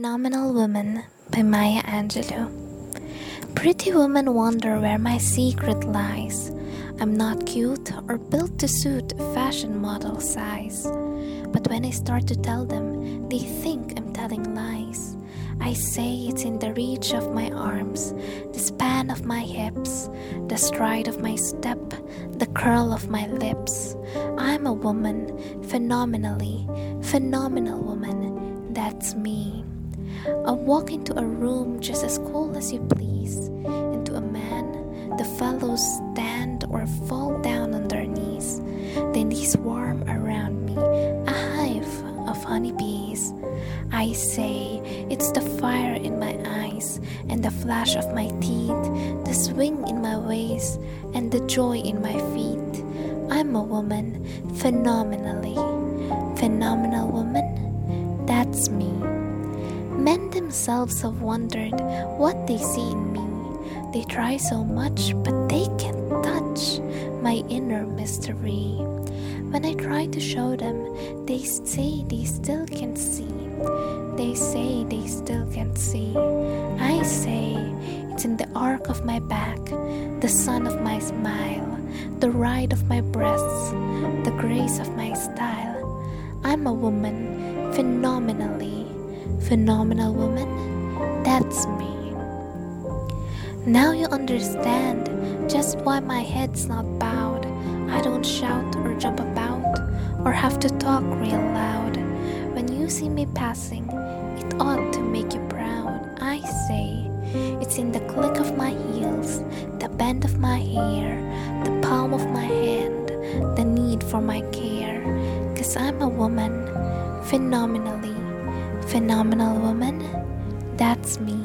Phenomenal Woman by Maya Angelou. Pretty women wonder where my secret lies. I'm not cute or built to suit fashion model size. But when I start to tell them, they think I'm telling lies. I say it's in the reach of my arms, the span of my hips, the stride of my step, the curl of my lips. I'm a woman, phenomenally, phenomenal woman. That's me. I walk into a room just as cool as you please. Into a man, the fellows stand or fall down on their knees. Then they swarm around me, a hive of honeybees. I say it's the fire in my eyes and the flash of my teeth, the swing in my waist and the joy in my feet. I'm a woman, phenomenally. Phenomenal woman? That's me. Men themselves have wondered what they see in me. They try so much, but they can't touch my inner mystery. When I try to show them, they say they still can't see. They say they still can't see. I say it's in the arc of my back, the sun of my smile, the ride of my breasts, the grace of my style. I'm a woman, phenomenally. Phenomenal woman? That's me. Now you understand just why my head's not bowed. I don't shout or jump about or have to talk real loud. When you see me passing, it ought to make you proud. I say, it's in the click of my heels, the bend of my hair, the palm of my hand, the need for my care. Cause I'm a woman, phenomenally. Phenomenal woman? That's me.